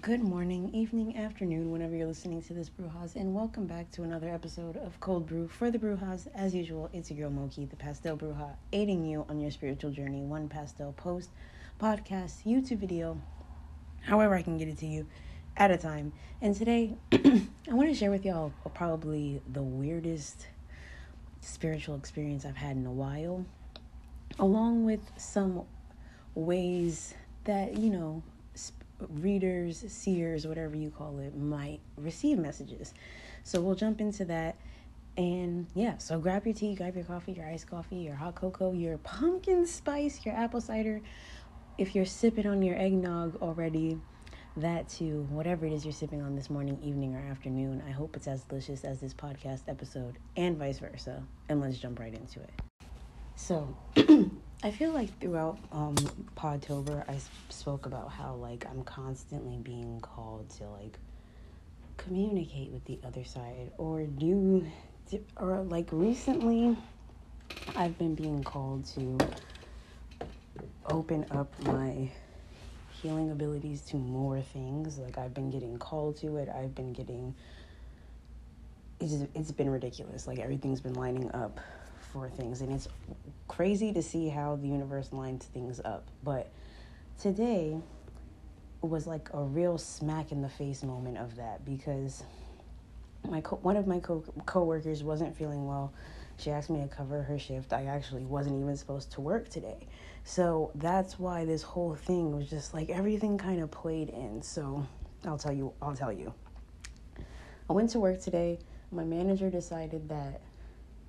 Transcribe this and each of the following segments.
Good morning, evening, afternoon, whenever you're listening to this Brujas, and welcome back to another episode of Cold Brew for the Brujas. As usual, it's your girl Moki, the Pastel Bruja, aiding you on your spiritual journey, one pastel post, podcast, YouTube video, however I can get it to you at a time. And today, I want to share with y'all probably the weirdest spiritual experience I've had in a while, along with some ways that, you know, readers, seers, whatever you call it, might receive messages. So we'll jump into that. And yeah, so grab your tea, grab your coffee, your iced coffee, your hot cocoa, your pumpkin spice, your apple cider. If you're sipping on your eggnog already, that too, whatever it is you're sipping on this morning, evening, or afternoon, I hope it's as delicious as this podcast episode and vice versa. And let's jump right into it. So, I feel like throughout um Podtober, I spoke about how like I'm constantly being called to like communicate with the other side or do or like recently I've been being called to open up my healing abilities to more things. Like I've been getting called to it. I've been getting it's it's been ridiculous. Like everything's been lining up for things and it's crazy to see how the universe lines things up. But today was like a real smack in the face moment of that because my co- one of my co- coworkers wasn't feeling well. She asked me to cover her shift. I actually wasn't even supposed to work today. So that's why this whole thing was just like everything kind of played in. So i'll tell you i'll tell you. I went to work today. My manager decided that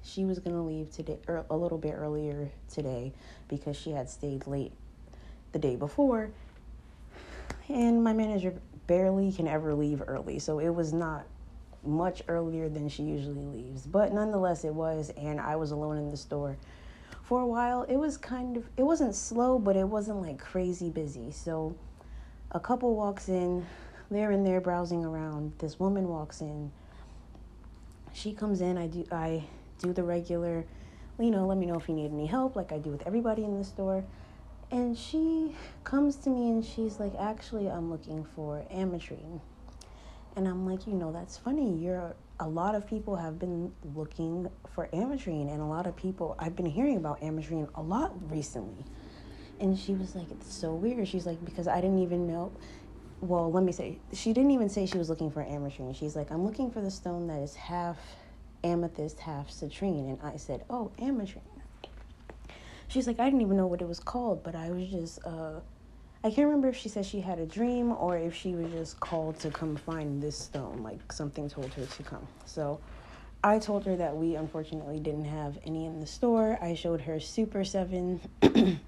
she was going to leave today or a little bit earlier today because she had stayed late the day before. And my manager barely can ever leave early so it was not much earlier than she usually leaves. But nonetheless it was and i was alone in the store for a while. It was kind of it wasn't slow but it wasn't like crazy busy. So a couple walks in there and they're there browsing around this woman walks in. She comes in i do i do the regular, you know, let me know if you need any help, like I do with everybody in the store. And she comes to me and she's like, actually, I'm looking for ametrine. And I'm like, you know, that's funny. You're a lot of people have been looking for ametrine, and a lot of people I've been hearing about ametrine a lot recently. And she was like, it's so weird. She's like, because I didn't even know. Well, let me say, she didn't even say she was looking for ametrine. She's like, I'm looking for the stone that is half amethyst half citrine. And I said, Oh, ametrine. She's like, I didn't even know what it was called, but I was just, uh, I can't remember if she said she had a dream or if she was just called to come find this stone, like something told her to come. So I told her that we unfortunately didn't have any in the store. I showed her Super 7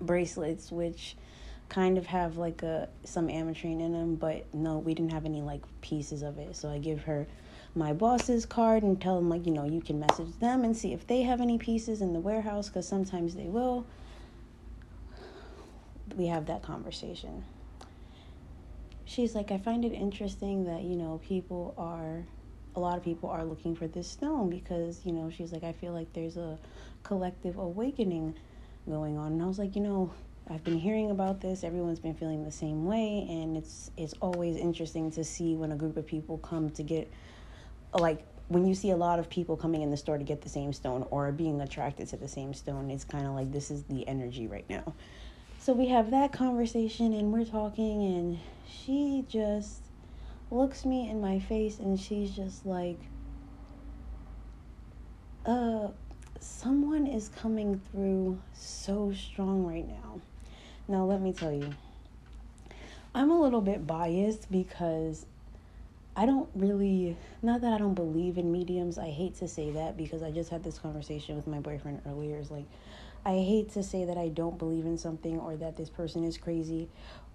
bracelets, which kind of have like a some ametrine in them, but no, we didn't have any like pieces of it. So I give her my boss's card and tell them like you know you can message them and see if they have any pieces in the warehouse because sometimes they will. We have that conversation. She's like i find it interesting that you know people are a lot of people are looking for this stone because you know she's like i feel like there's a collective awakening going on. And i was like you know I've been hearing about this. Everyone's been feeling the same way, and it's it's always interesting to see when a group of people come to get like when you see a lot of people coming in the store to get the same stone or being attracted to the same stone, it's kind of like this is the energy right now. So we have that conversation and we're talking, and she just looks me in my face and she's just like, uh, someone is coming through so strong right now. Now, let me tell you, I'm a little bit biased because I don't really, not that I don't believe in mediums. I hate to say that because I just had this conversation with my boyfriend earlier. It's like, I hate to say that I don't believe in something or that this person is crazy,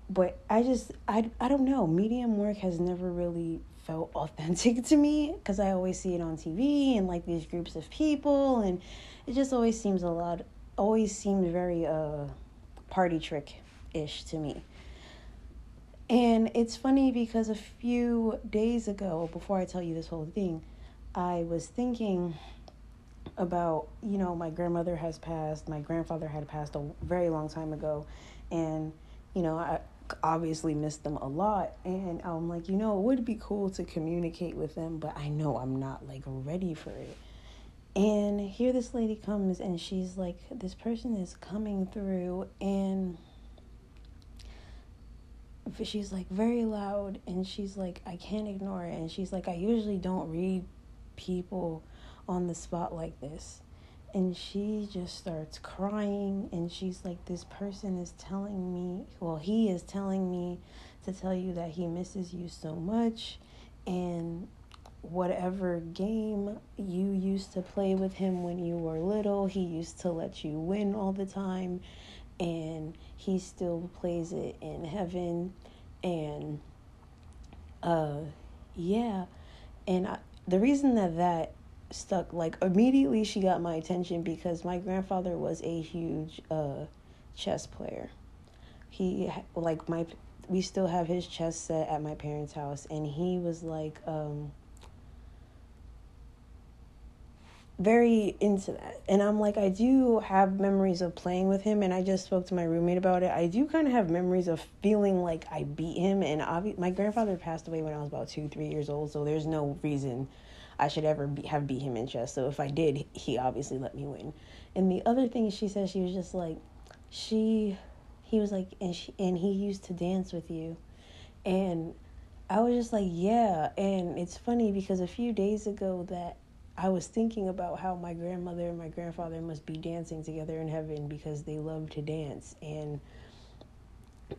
but I just, I, I don't know. Medium work has never really felt authentic to me because I always see it on TV and like these groups of people, and it just always seems a lot, always seemed very uh, party trick ish to me. And it's funny because a few days ago, before I tell you this whole thing, I was thinking about, you know, my grandmother has passed, my grandfather had passed a very long time ago. And, you know, I, obviously miss them a lot and i'm like you know it would be cool to communicate with them but i know i'm not like ready for it and here this lady comes and she's like this person is coming through and she's like very loud and she's like i can't ignore it and she's like i usually don't read people on the spot like this. And she just starts crying and she's like this person is telling me well he is telling me to tell you that he misses you so much and whatever game you used to play with him when you were little he used to let you win all the time and he still plays it in heaven. And uh yeah. And I, the reason that that stuck like immediately she got my attention because my grandfather was a huge uh chess player. He like my we still have his chess set at my parents house and he was like um very into that and i'm like i do have memories of playing with him and i just spoke to my roommate about it i do kind of have memories of feeling like i beat him and obvi- my grandfather passed away when i was about two three years old so there's no reason I should ever be, have beat him in chess. So if I did, he obviously let me win. And the other thing she said, she was just like, she, he was like, and she, and he used to dance with you, and I was just like, yeah. And it's funny because a few days ago that I was thinking about how my grandmother and my grandfather must be dancing together in heaven because they love to dance and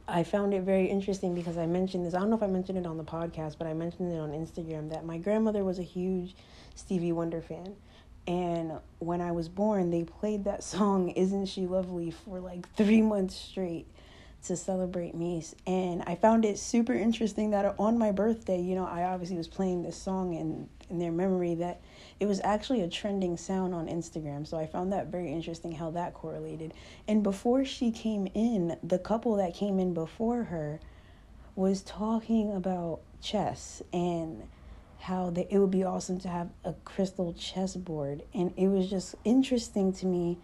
I found it very interesting because I mentioned this. I don't know if I mentioned it on the podcast, but I mentioned it on Instagram that my grandmother was a huge Stevie Wonder fan. And when I was born, they played that song, Isn't She Lovely, for like three months straight to celebrate me. And I found it super interesting that on my birthday, you know, I obviously was playing this song in, in their memory that it was actually a trending sound on Instagram. So I found that very interesting how that correlated. And before she came in, the couple that came in before her was talking about chess and how the, it would be awesome to have a crystal chessboard. And it was just interesting to me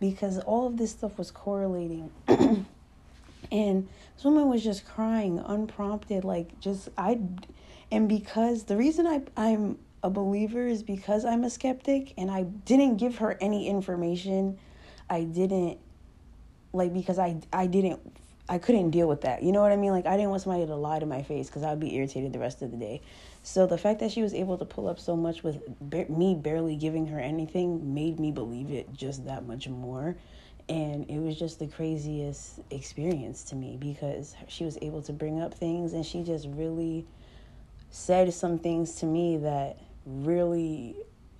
because all of this stuff was correlating. and this woman was just crying unprompted, like just I, and because the reason I I'm a believer is because I'm a skeptic and I didn't give her any information. I didn't like because I I didn't I couldn't deal with that. You know what I mean? Like I didn't want somebody to lie to my face cuz I'd be irritated the rest of the day. So the fact that she was able to pull up so much with ba- me barely giving her anything made me believe it just that much more. And it was just the craziest experience to me because she was able to bring up things and she just really said some things to me that really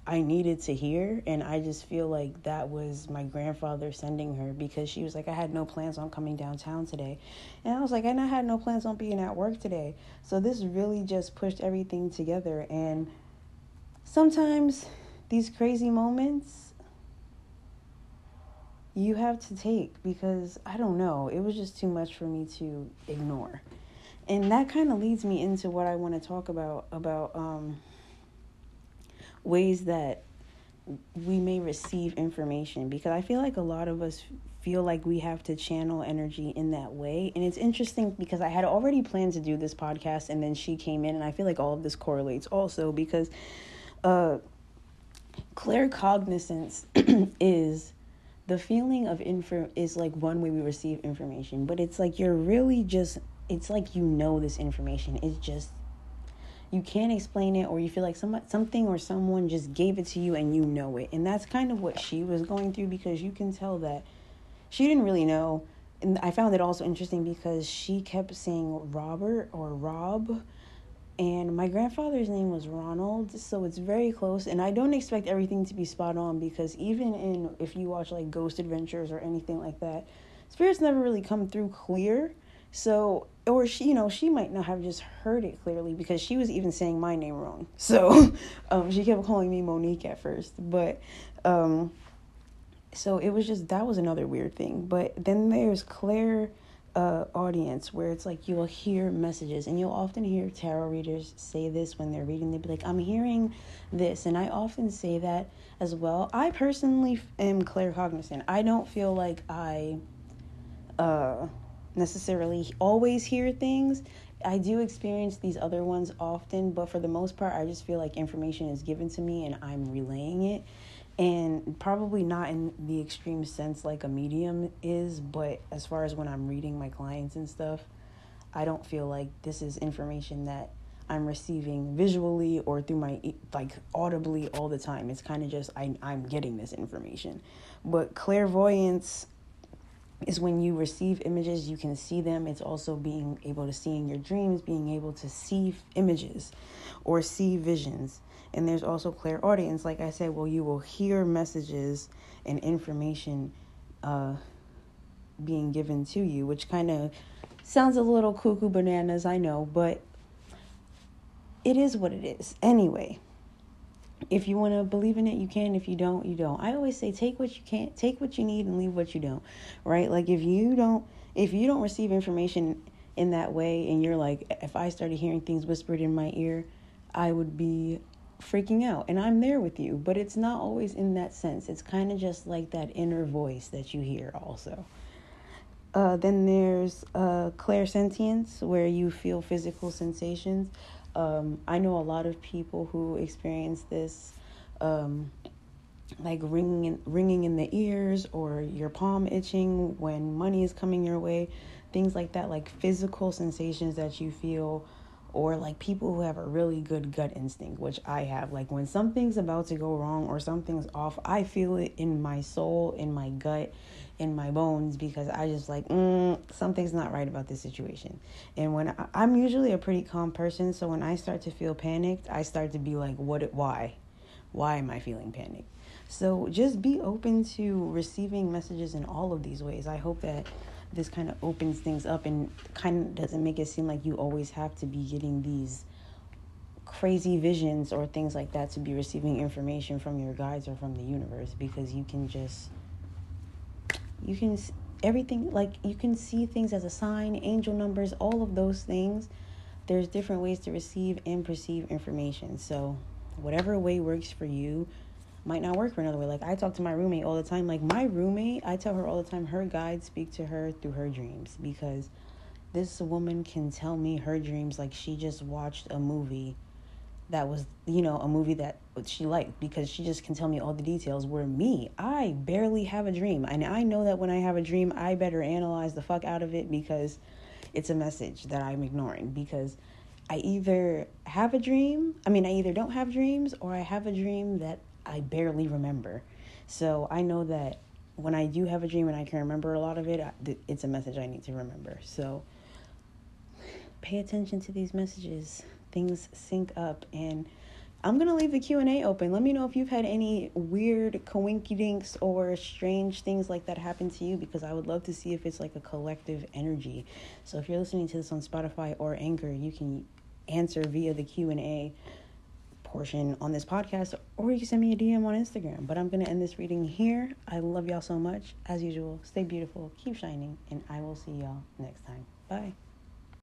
I needed to hear. And I just feel like that was my grandfather sending her because she was like, I had no plans on coming downtown today. And I was like, and I had no plans on being at work today. So this really just pushed everything together. And sometimes these crazy moments you have to take because I don't know, it was just too much for me to ignore. And that kind of leads me into what I want to talk about about um ways that we may receive information because I feel like a lot of us feel like we have to channel energy in that way. And it's interesting because I had already planned to do this podcast and then she came in and I feel like all of this correlates also because uh claircognizance is the feeling of info is like one way we receive information, but it's like you're really just it's like you know this information. It's just you can't explain it or you feel like some, something or someone just gave it to you and you know it. And that's kind of what she was going through because you can tell that she didn't really know. And I found it also interesting because she kept saying Robert or Rob. And my grandfather's name was Ronald, so it's very close. And I don't expect everything to be spot on because even in if you watch like Ghost Adventures or anything like that, spirits never really come through clear. So or she you know she might not have just heard it clearly because she was even saying my name wrong. So um, she kept calling me monique at first but um, so it was just that was another weird thing. But then there's claire uh, audience where it's like you will hear messages and you'll often hear tarot readers say this when they're reading. They'll be like i'm hearing this and i often say that as well. I personally am claircognizant. I don't feel like i uh necessarily always hear things. I do experience these other ones often, but for the most part, I just feel like information is given to me and I'm relaying it. And probably not in the extreme sense like a medium is, but as far as when I'm reading my clients and stuff, I don't feel like this is information that I'm receiving visually or through my like audibly all the time. It's kind of just I I'm getting this information. But clairvoyance is when you receive images, you can see them. It's also being able to see in your dreams, being able to see images or see visions. And there's also clairaudience. like I said, well, you will hear messages and information uh, being given to you, which kind of sounds a little cuckoo bananas, I know, but it is what it is. Anyway, if you want to believe in it, you can. If you don't, you don't. I always say take what you can, take what you need and leave what you don't. Right? Like if you don't if you don't receive information in that way and you're like if I started hearing things whispered in my ear, I would be freaking out. And I'm there with you, but it's not always in that sense. It's kind of just like that inner voice that you hear also. Uh, then there's uh, clairsentience, where you feel physical sensations. Um, I know a lot of people who experience this, um, like ringing in, ringing in the ears or your palm itching when money is coming your way, things like that, like physical sensations that you feel, or like people who have a really good gut instinct, which I have. Like when something's about to go wrong or something's off, I feel it in my soul, in my gut, in my bones because I just like mm, something's not right about this situation. And when I, I'm usually a pretty calm person, so when I start to feel panicked, I start to be like, what? Why? Why am I feeling panicked? So just be open to receiving messages in all of these ways. I hope that this kind of opens things up and kind of doesn't make it seem like you always have to be getting these crazy visions or things like that to be receiving information from your guides or from the universe because you can just you can everything like you can see things as a sign angel numbers all of those things. There's different ways to receive and perceive information. So whatever way works for you might not work for another way. Like i talk to my roommate all the time. Like my roommate i tell her all the time her guides speak to her through her dreams because this woman can tell me her dreams like she just watched a movie that was you know a movie that she liked because she just can tell me all the details. Where me i barely have a dream. And i know that when i have a dream i better analyze the fuck out of it because it's a message that i'm ignoring because i either have a dream i mean i either don't have dreams or i have a dream that i barely remember so i know that when i do have a dream and i can remember a lot of it it's a message i need to remember so pay attention to these messages things sync up and I'm gonna leave the Q and A open. Let me know if you've had any weird coinkydinks or strange things like that happen to you, because I would love to see if it's like a collective energy. So if you're listening to this on Spotify or Anchor, you can answer via the Q and A portion on this podcast, or you can send me a DM on Instagram. But I'm gonna end this reading here. I love y'all so much. As usual, stay beautiful, keep shining, and I will see y'all next time. Bye.